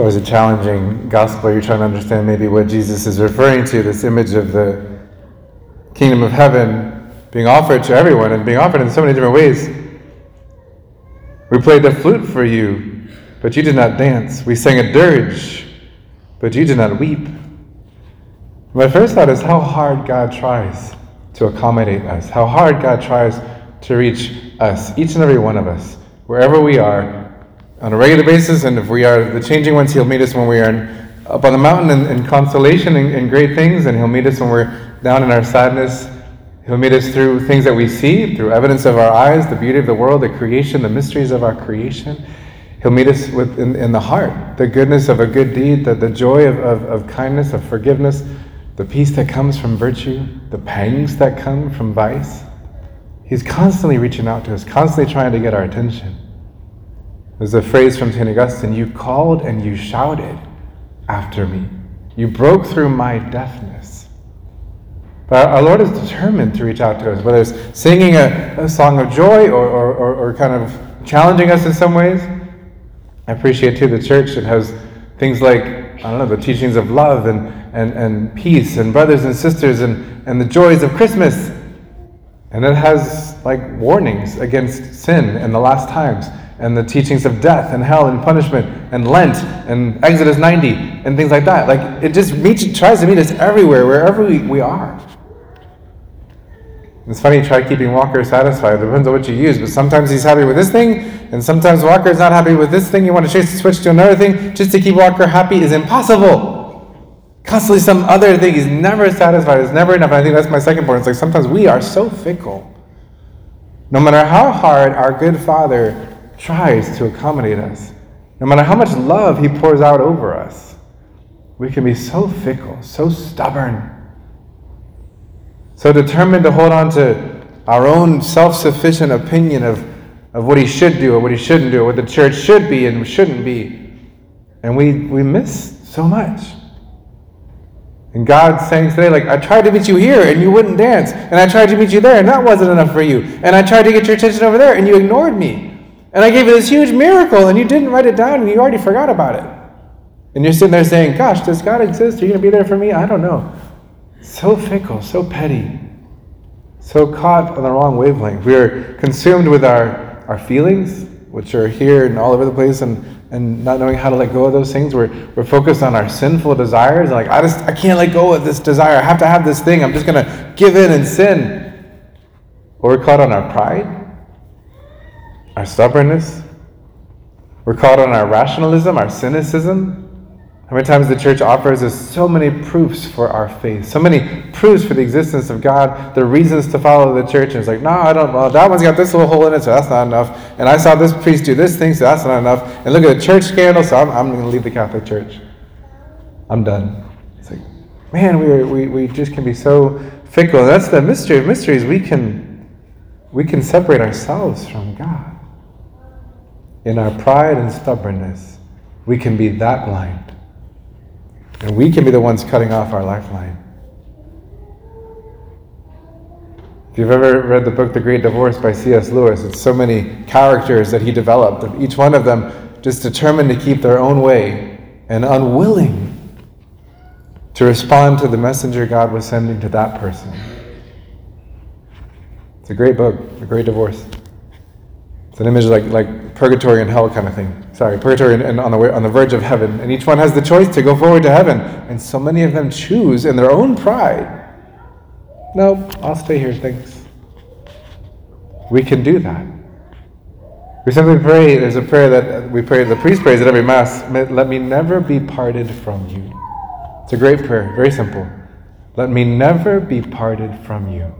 always a challenging gospel. You're trying to understand maybe what Jesus is referring to this image of the kingdom of heaven being offered to everyone and being offered in so many different ways. We played the flute for you, but you did not dance. We sang a dirge, but you did not weep. My first thought is how hard God tries to accommodate us, how hard God tries to reach us, each and every one of us, wherever we are, on a regular basis. And if we are the changing ones, He'll meet us when we are in, up on the mountain in, in consolation and, great things, and He'll meet us when we're down in our sadness. He'll meet us through things that we see, through evidence of our eyes, the beauty of the world, the creation, the mysteries of our creation. He'll meet us with, in, in the heart, the goodness of a good deed, the, the joy of, of, of kindness, of forgiveness, the peace that comes from virtue, the pangs that come from vice. He's constantly reaching out to us, constantly trying to get our attention. There's a phrase from St. Augustine you called and you shouted after me. You broke through my deafness. But our Lord is determined to reach out to us, whether it's singing a, a song of joy or, or, or, or kind of challenging us in some ways. I appreciate too the church that has things like, I don't know, the teachings of love and, and, and peace and brothers and sisters and, and the joys of Christmas. And it has like warnings against sin and the last times and the teachings of death and hell and punishment and Lent and Exodus 90 and things like that. Like it just meets, tries to meet us everywhere, wherever we, we are. It's funny, try keeping Walker satisfied. It depends on what you use, but sometimes he's happy with this thing, and sometimes Walker is not happy with this thing. You want to chase the switch to another thing just to keep Walker happy is impossible. Constantly some other thing. He's never satisfied. It's never enough. And I think that's my second point. It's like sometimes we are so fickle. No matter how hard our good Father tries to accommodate us, no matter how much love He pours out over us, we can be so fickle, so stubborn, so determined to hold on to our own self sufficient opinion of, of what he should do or what he shouldn't do, or what the church should be and shouldn't be. And we, we miss so much. And God's saying today, like, I tried to meet you here and you wouldn't dance. And I tried to meet you there and that wasn't enough for you. And I tried to get your attention over there and you ignored me. And I gave you this huge miracle and you didn't write it down and you already forgot about it. And you're sitting there saying, Gosh, does God exist? Are you going to be there for me? I don't know. So fickle, so petty, so caught on the wrong wavelength. We are consumed with our, our feelings, which are here and all over the place, and, and not knowing how to let go of those things. We're, we're focused on our sinful desires. Like, I just I can't let go of this desire. I have to have this thing. I'm just going to give in and sin. Or we're caught on our pride, our stubbornness. We're caught on our rationalism, our cynicism, how many times the church offers us so many proofs for our faith, so many proofs for the existence of God, the reasons to follow the church. And it's like, no, I don't, well, that one's got this little hole in it, so that's not enough. And I saw this priest do this thing, so that's not enough. And look at the church scandal, so I'm, I'm going to leave the Catholic Church. I'm done. It's like, man, we, we, we just can be so fickle. That's the mystery of mysteries. We can, we can separate ourselves from God. In our pride and stubbornness, we can be that blind and we can be the ones cutting off our lifeline. If you've ever read the book The Great Divorce by C.S. Lewis, it's so many characters that he developed, each one of them just determined to keep their own way and unwilling to respond to the messenger God was sending to that person. It's a great book, The Great Divorce. It's an image like, like purgatory and hell kind of thing. Sorry, purgatory and, and on, the way, on the verge of heaven. And each one has the choice to go forward to heaven. And so many of them choose in their own pride. No, I'll stay here, thanks. We can do that. We simply pray, there's a prayer that we pray, the priest prays at every Mass, let me never be parted from you. It's a great prayer, very simple. Let me never be parted from you.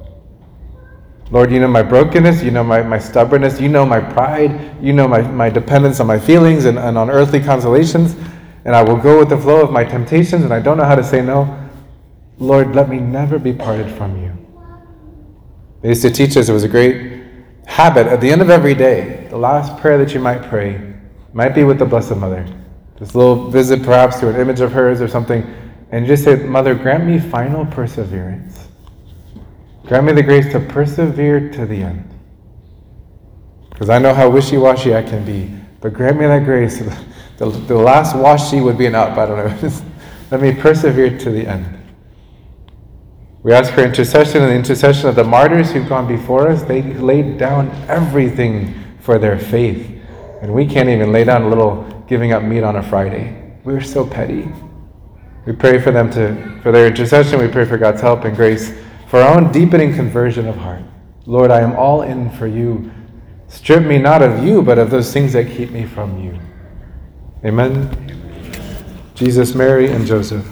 Lord, you know my brokenness, you know my, my stubbornness, you know my pride, you know my, my dependence on my feelings and, and on earthly consolations, and I will go with the flow of my temptations, and I don't know how to say no. Lord, let me never be parted from you. They used to teach us, it was a great habit. At the end of every day, the last prayer that you might pray might be with the Blessed Mother. This little visit, perhaps, to an image of hers or something, and just say, Mother, grant me final perseverance Grant me the grace to persevere to the end. Because I know how wishy washy I can be. But grant me that grace The, the last washi would be an up. I don't know. Let me persevere to the end. We ask for intercession and the intercession of the martyrs who've gone before us. They laid down everything for their faith. And we can't even lay down a little giving up meat on a Friday. We're so petty. We pray for them to, for their intercession. We pray for God's help and grace for our own deepening conversion of heart. Lord, I am all in for you. Strip me not of you, but of those things that keep me from you. Amen. Jesus, Mary, and Joseph.